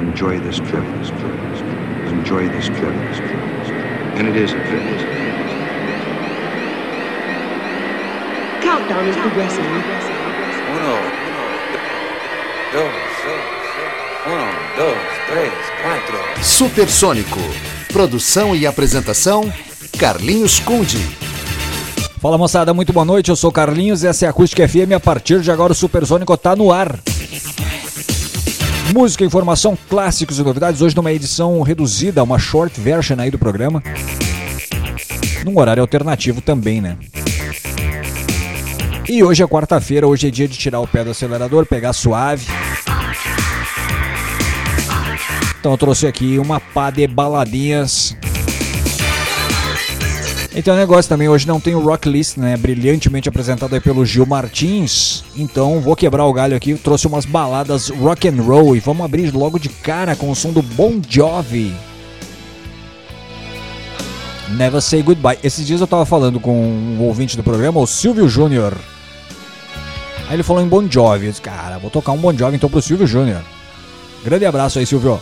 enjoy this trip. Enjoy this trip. And it is a trip. Countdown is progressing. Uno, dos, uno, dos, três, quatro. Supersônico. Produção e apresentação: Carlinhos Conde. Fala moçada, muito boa noite. Eu sou Carlinhos e essa é a Acústica FM. A partir de agora, o Supersônico tá no ar. Música, informação, clássicos e novidades. Hoje, numa edição reduzida, uma short version aí do programa. Num horário alternativo também, né? E hoje é quarta-feira, hoje é dia de tirar o pé do acelerador, pegar suave. Então eu trouxe aqui uma pá de baladinhas. Então o negócio também, hoje não tem o Rock List, né? Brilhantemente apresentado aí pelo Gil Martins. Então vou quebrar o galho aqui, trouxe umas baladas rock and roll e vamos abrir logo de cara com o som do Bon Jovi. Never Say Goodbye. Esses dias eu tava falando com um ouvinte do programa, o Silvio Júnior. Aí ele falou em Bon Jovi. Eu disse, cara, vou tocar um Bon Jovi então pro Silvio Júnior. Grande abraço aí, Silvio.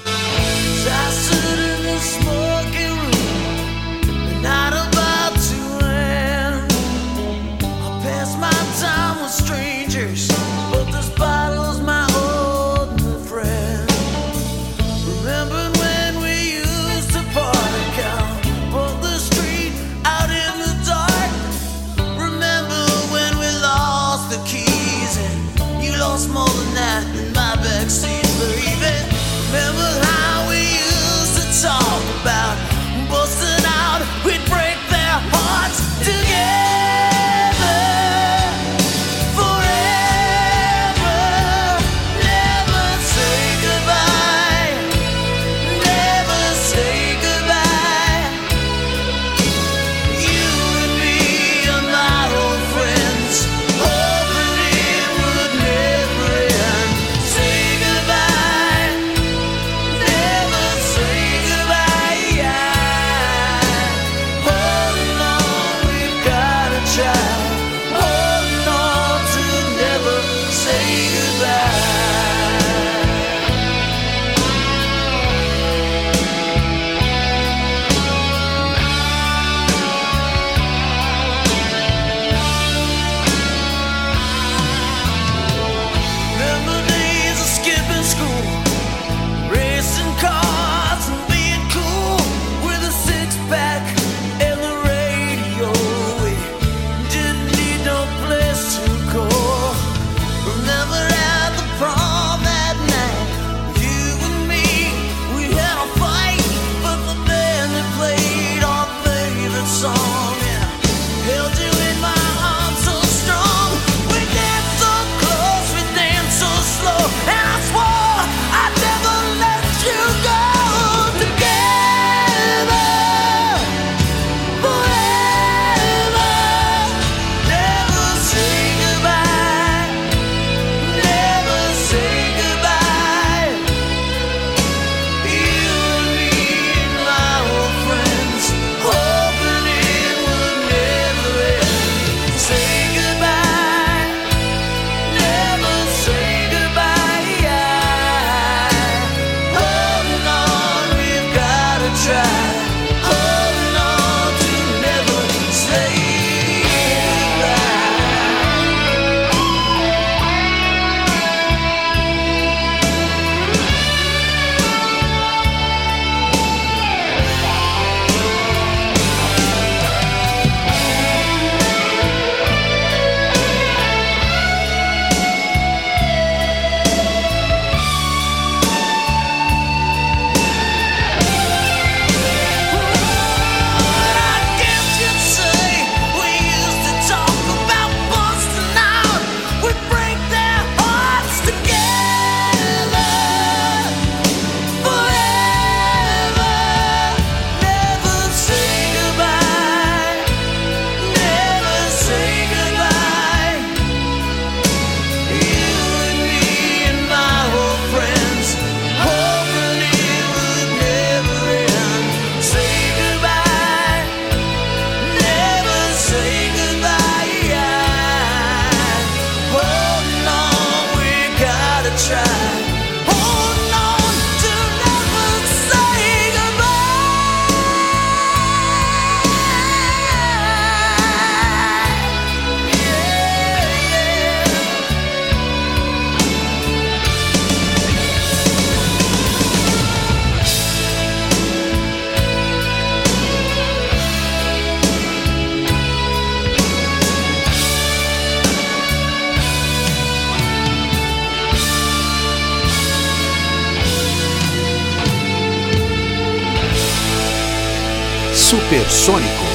Sônico.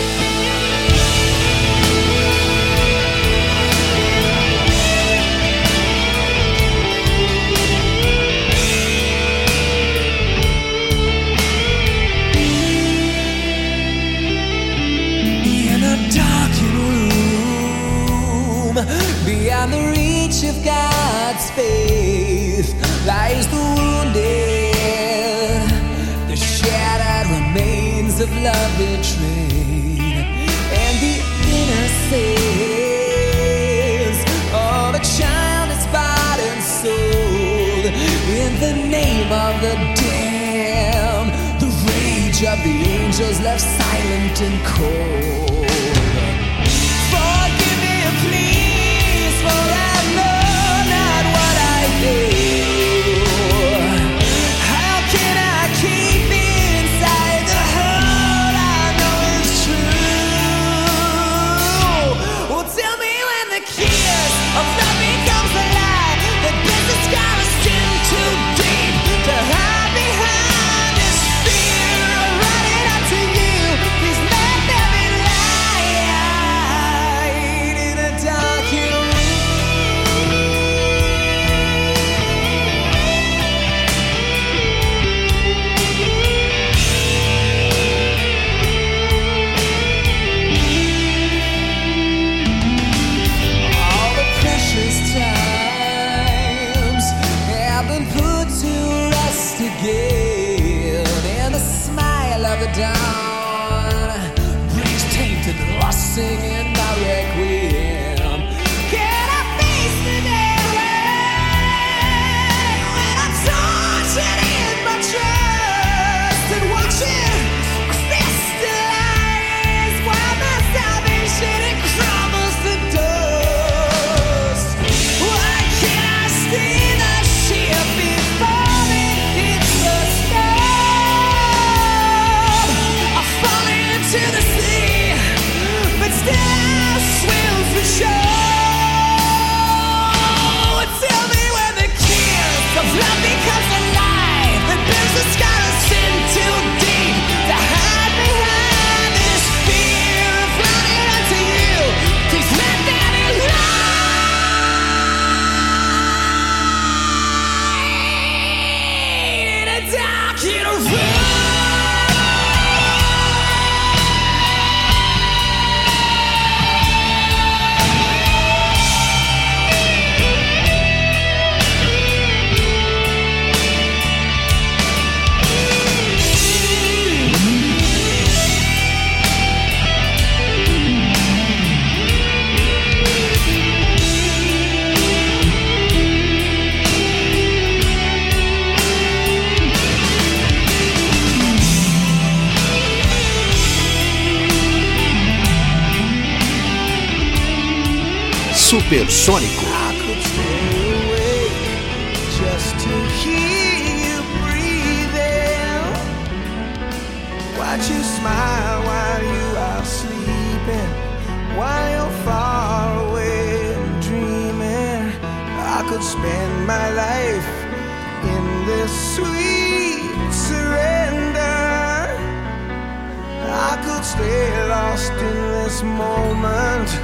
and cold. supersônico. Watch you smile while you are sleeping, while you're far away dreaming. I could spend my life in this sweet surrender. I could stay lost in this moment.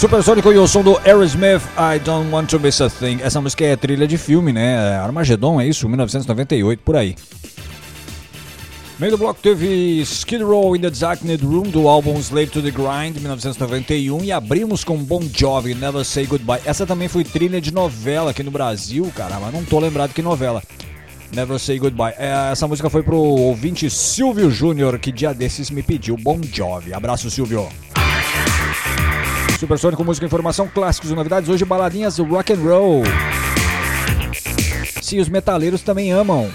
Supersônico e o som do Aerosmith, I Don't Want to Miss a Thing. Essa música é trilha de filme, né? Armageddon, é isso? 1998, por aí. Meio do bloco teve Skid Row in the Darkened Room do álbum Slave to the Grind, 1991, e abrimos com Bon Jovi, Never Say Goodbye. Essa também foi trilha de novela aqui no Brasil, caramba, não tô lembrado que novela. Never Say Goodbye. É, essa música foi pro ouvinte Silvio Júnior, que dia desses me pediu Bon Jovi. Abraço, Silvio. Supersônico, música, informação, clássicos e novidades. Hoje, baladinhas rock and roll. Sim, os metaleiros também amam.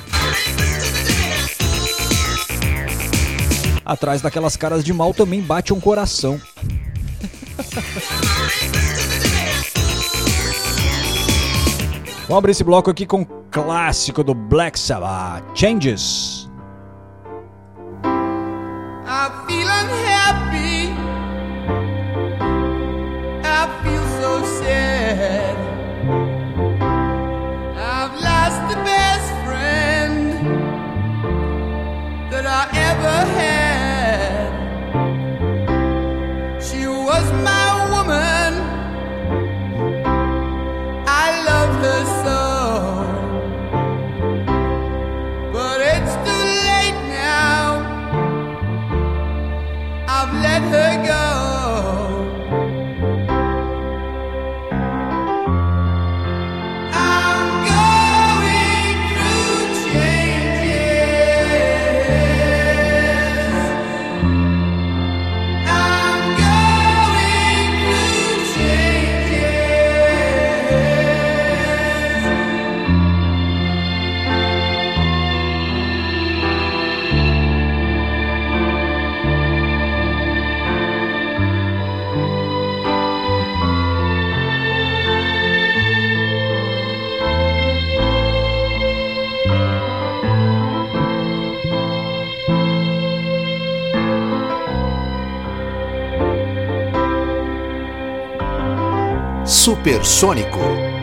Atrás daquelas caras de mal também bate um coração. Vamos abrir esse bloco aqui com o clássico do Black Sabbath, Changes. I ever Supersônico.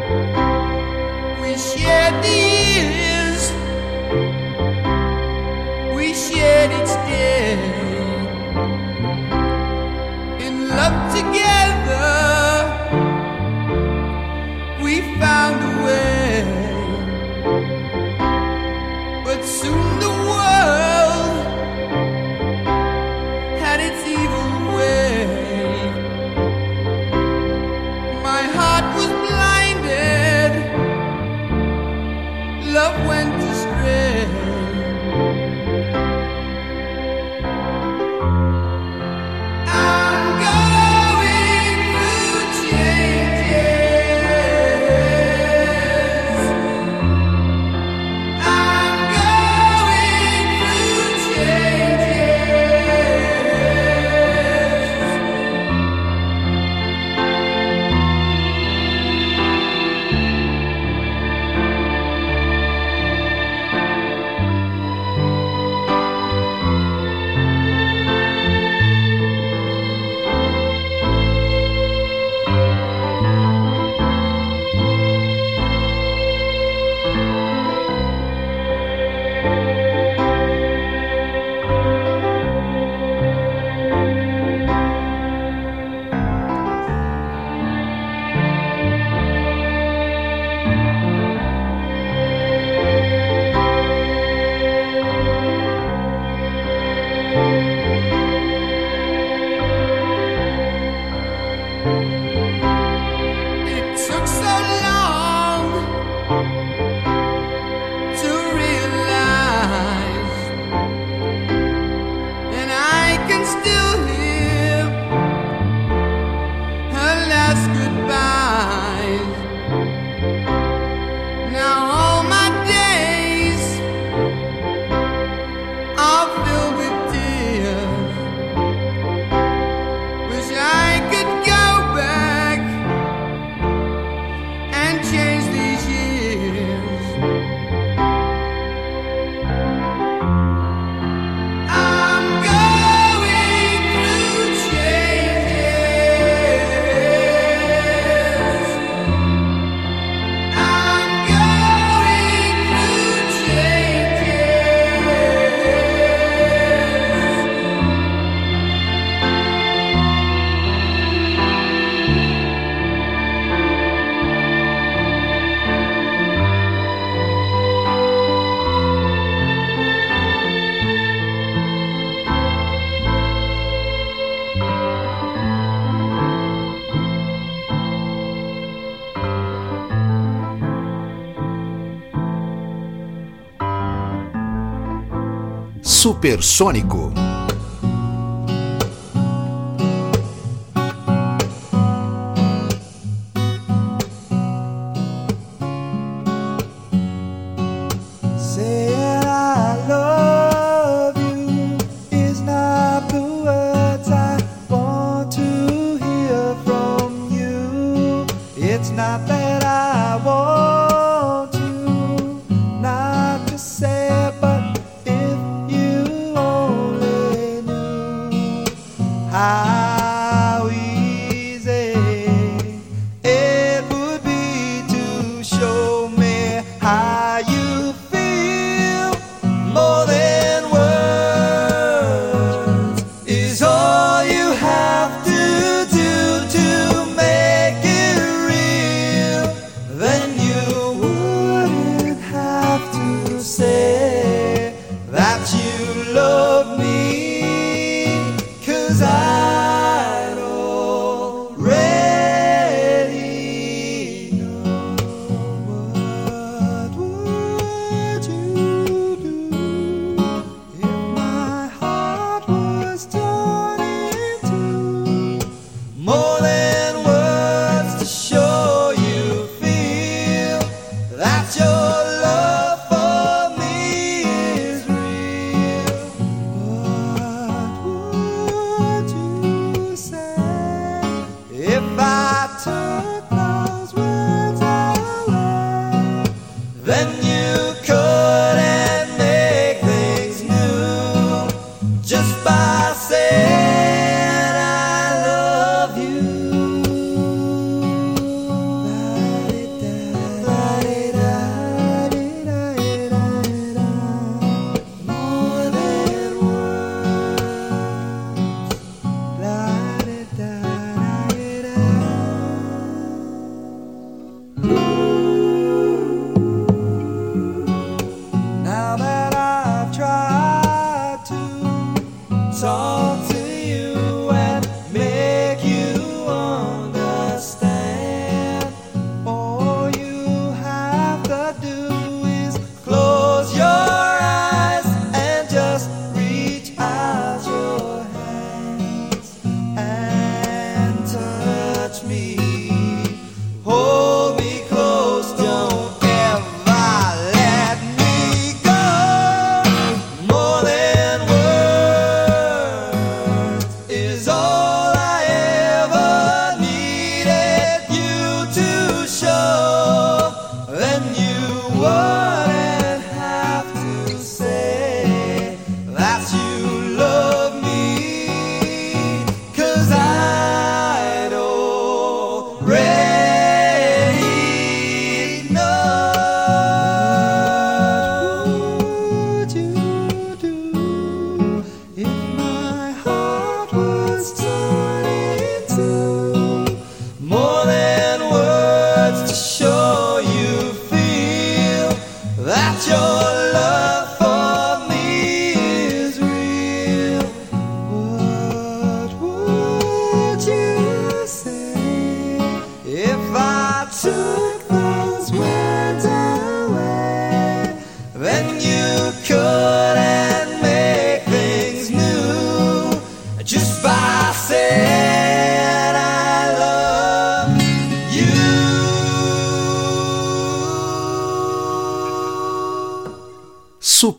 Supersônico.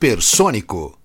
Supersônico.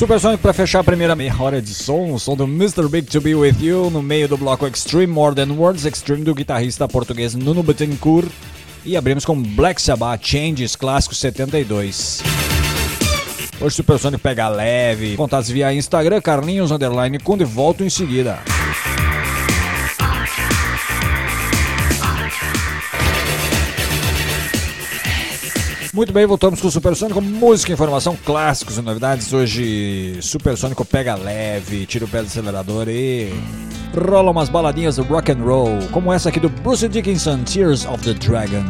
Supersonic para fechar a primeira meia hora de som, o som do Mr. Big To Be With You, no meio do bloco Extreme More Than Words, Extreme do guitarrista português Nuno Bettencourt, e abrimos com Black Sabbath Changes Clássico 72. Hoje Supersonic pega leve, contatos via Instagram, Carlinhos Underline Kunde, volto em seguida. Muito bem, voltamos com o Supersônico, música, informação, clássicos e novidades. Hoje, Supersônico pega leve, tira o pé do acelerador e rola umas baladinhas do rock and roll, como essa aqui do Bruce Dickinson, Tears of the Dragon.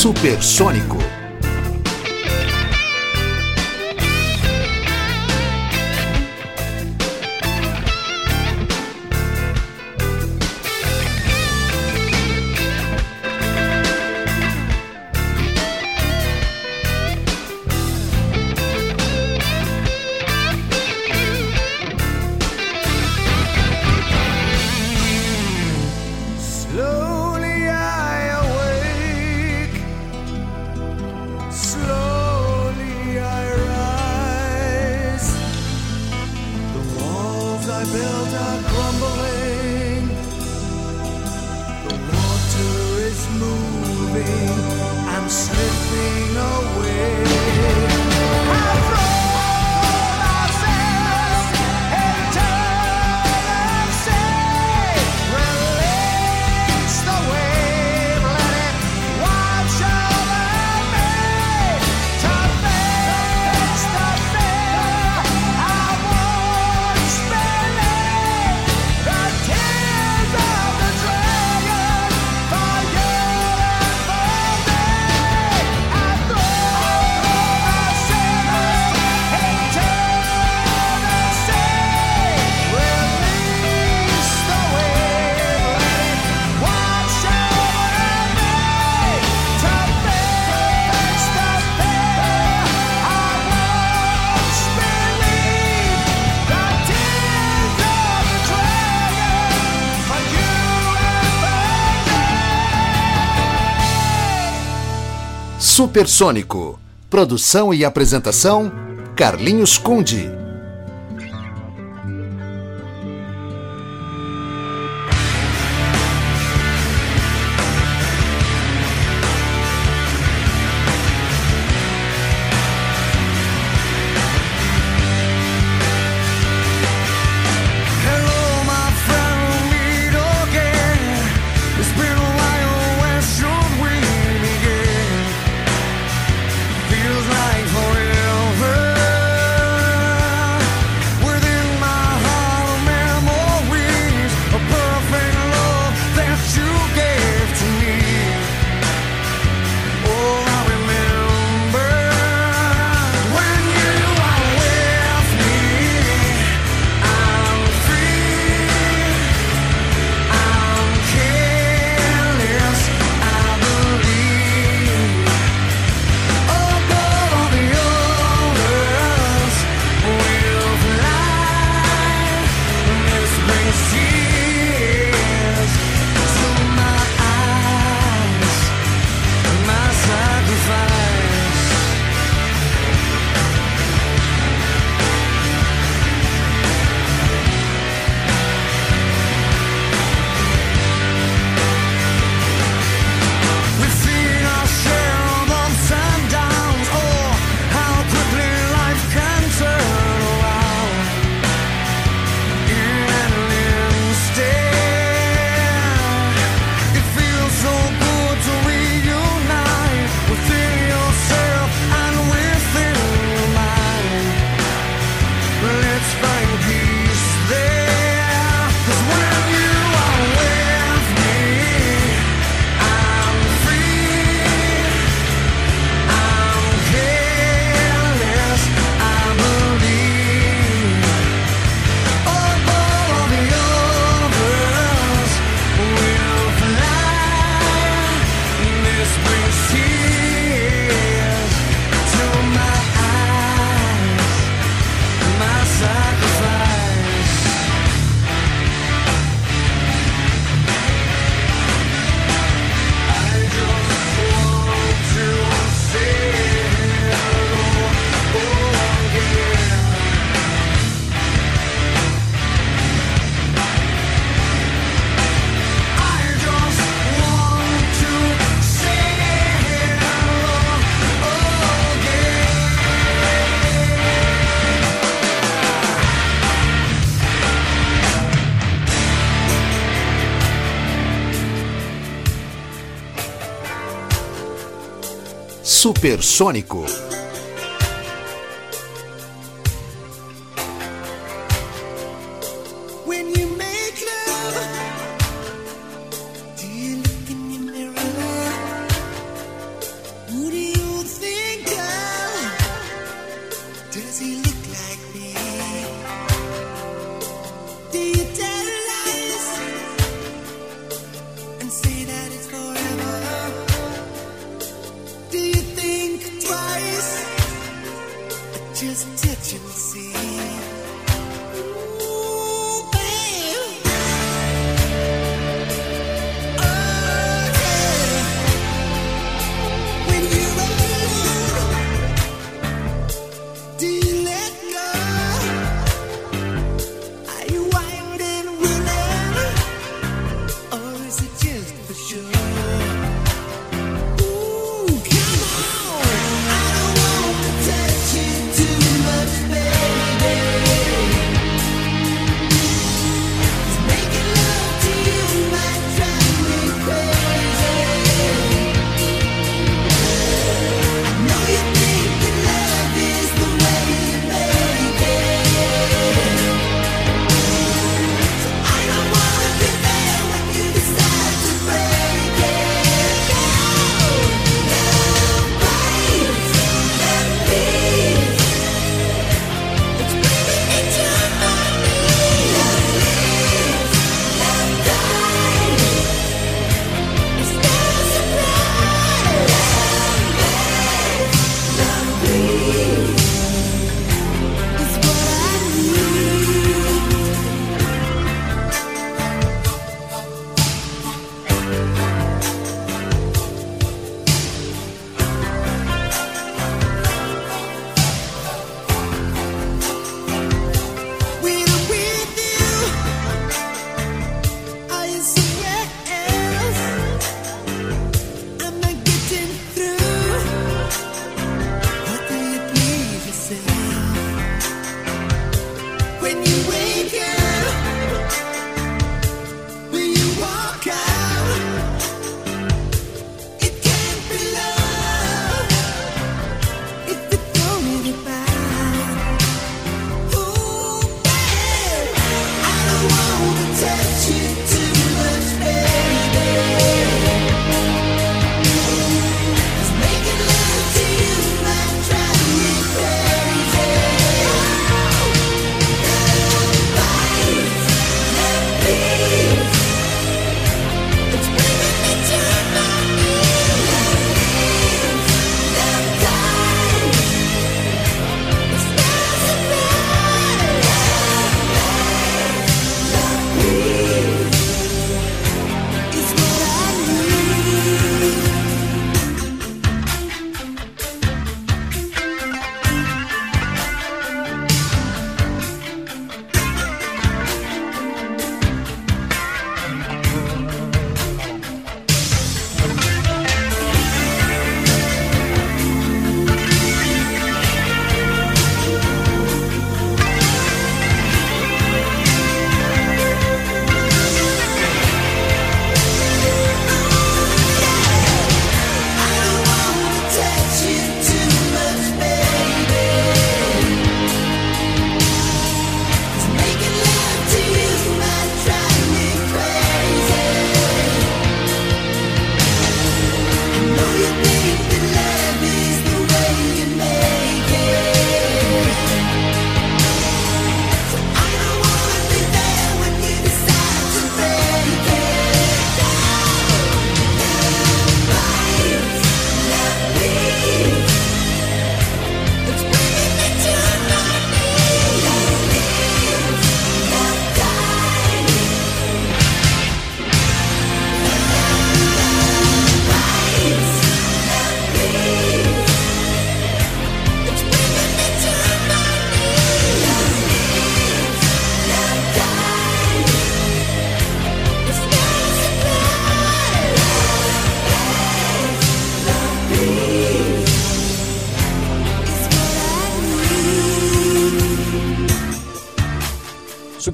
Supersônico. Supersônico. Produção e apresentação: Carlinhos Conde. Supersônico. When you make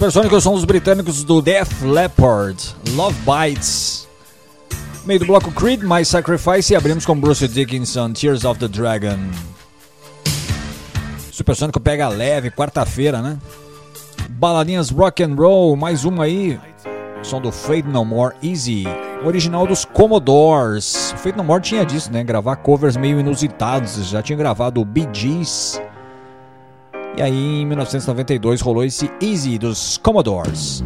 Supersônicos são dos britânicos do Death Leopard, Love Bites. Meio do bloco Creed, My Sacrifice e abrimos com Bruce Dickinson, Tears of the Dragon. Supersônico pega leve, quarta-feira, né? Baladinhas rock and roll, mais uma aí. Som do Fade No More Easy, original dos Commodores. O Fade No More tinha disso, né? Gravar covers meio inusitados. Já tinha gravado o Bee Gees e aí, em 1992, rolou esse Easy dos Commodores.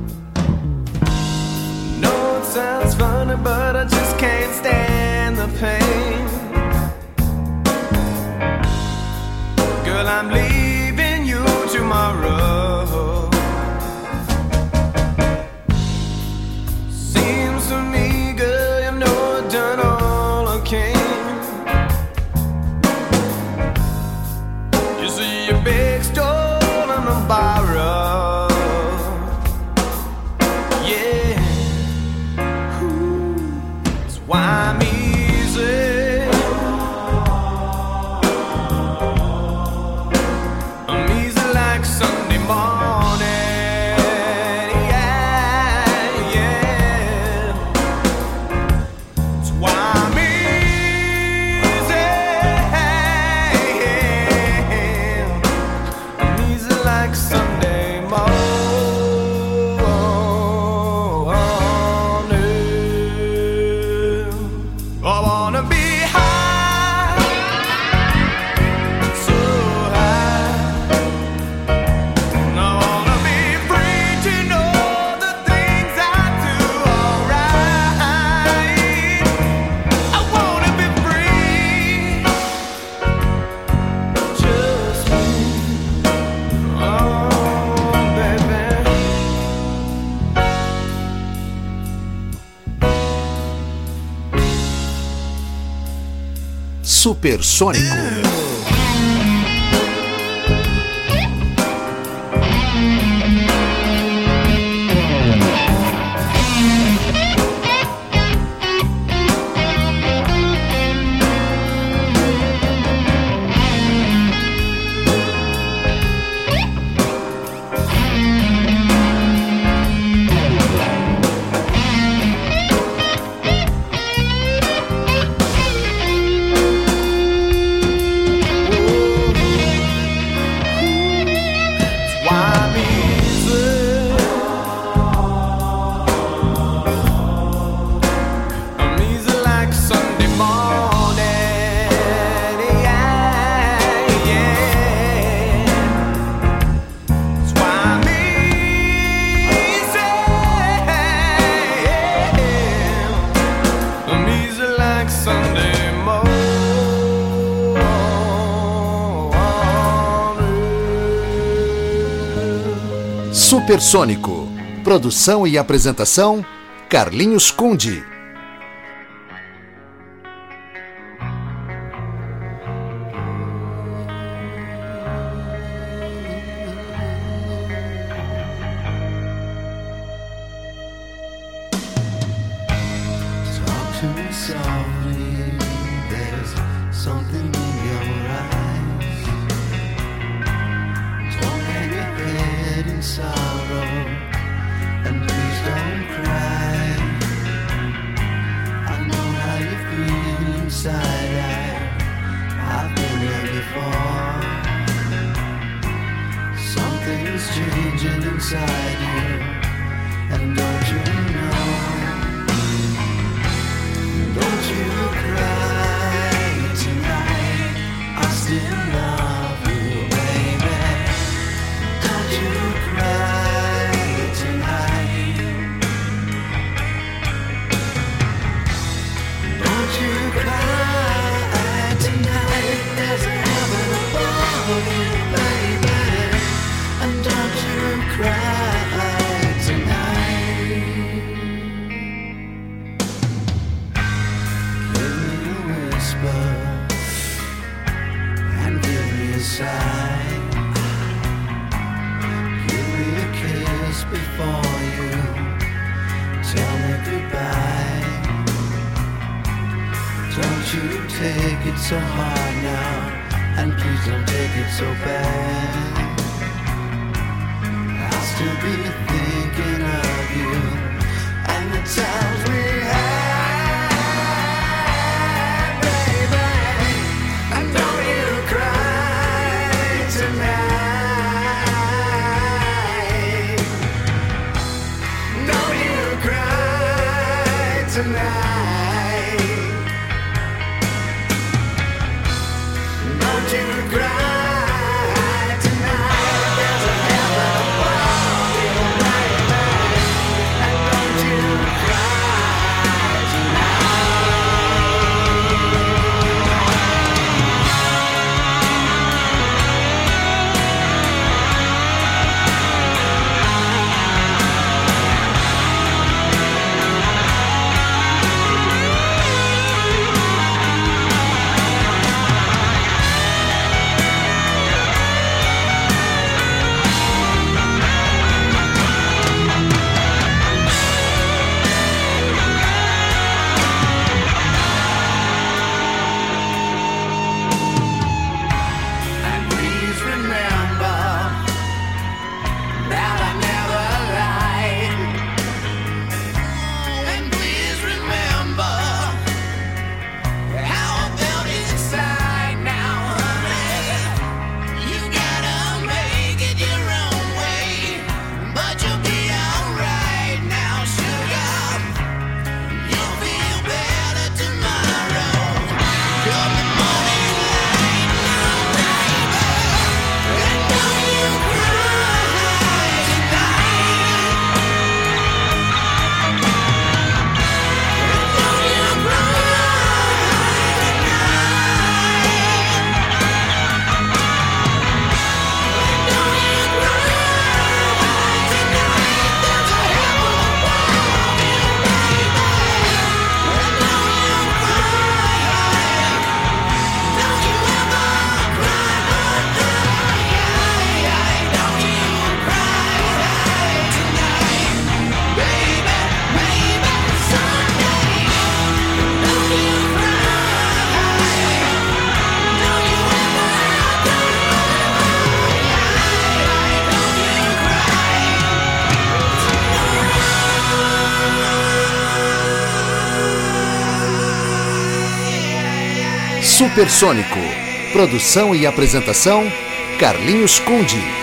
Supersônico. Sônico, Produção e apresentação: Carlinhos Conde. Engine inside you. And don't you know? Don't you cry tonight. I still. it so hard now, and please don't take it so bad. I'll still be. Supersônico. Produção e apresentação: Carlinhos Conde.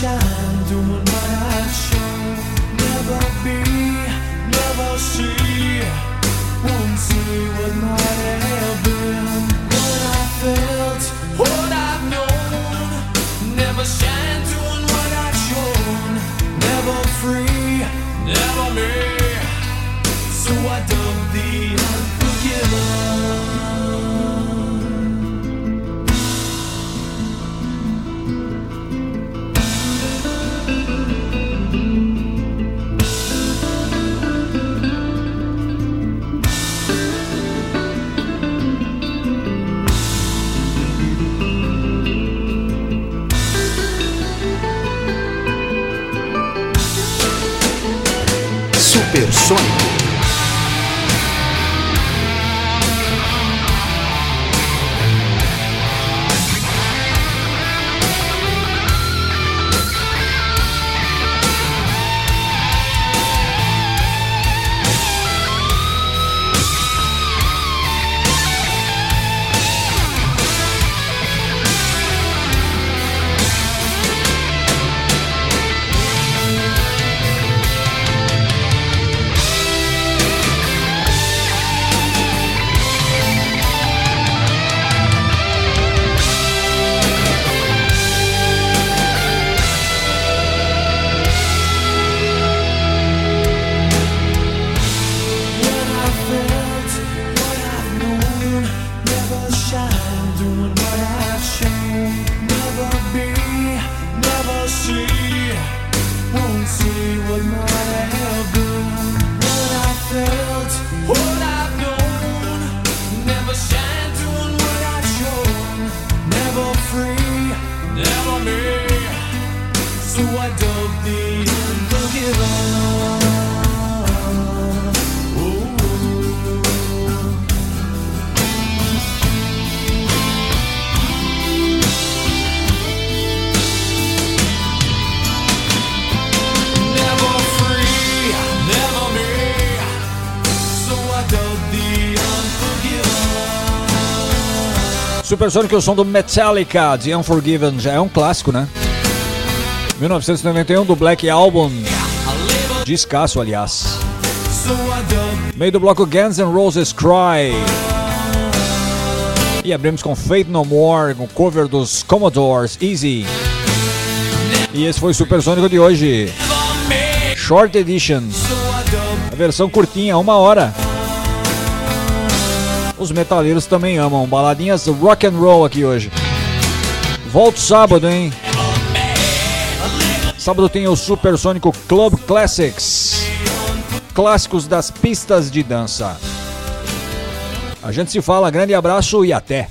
Supersônico. Supersonic, o som do Metallica, The Unforgiven, já é um clássico, né? 1991 do Black Album, descasso, aliás. Meio do bloco Guns N' Roses Cry. E abrimos com Fate No More, com cover dos Commodores, Easy. E esse foi o Supersônico de hoje. Short Edition. A versão curtinha, uma hora. Os metaleiros também amam baladinhas rock and roll aqui hoje. Volto sábado, hein? Sábado tem o Supersônico Club Classics. Clássicos das pistas de dança. A gente se fala, grande abraço e até.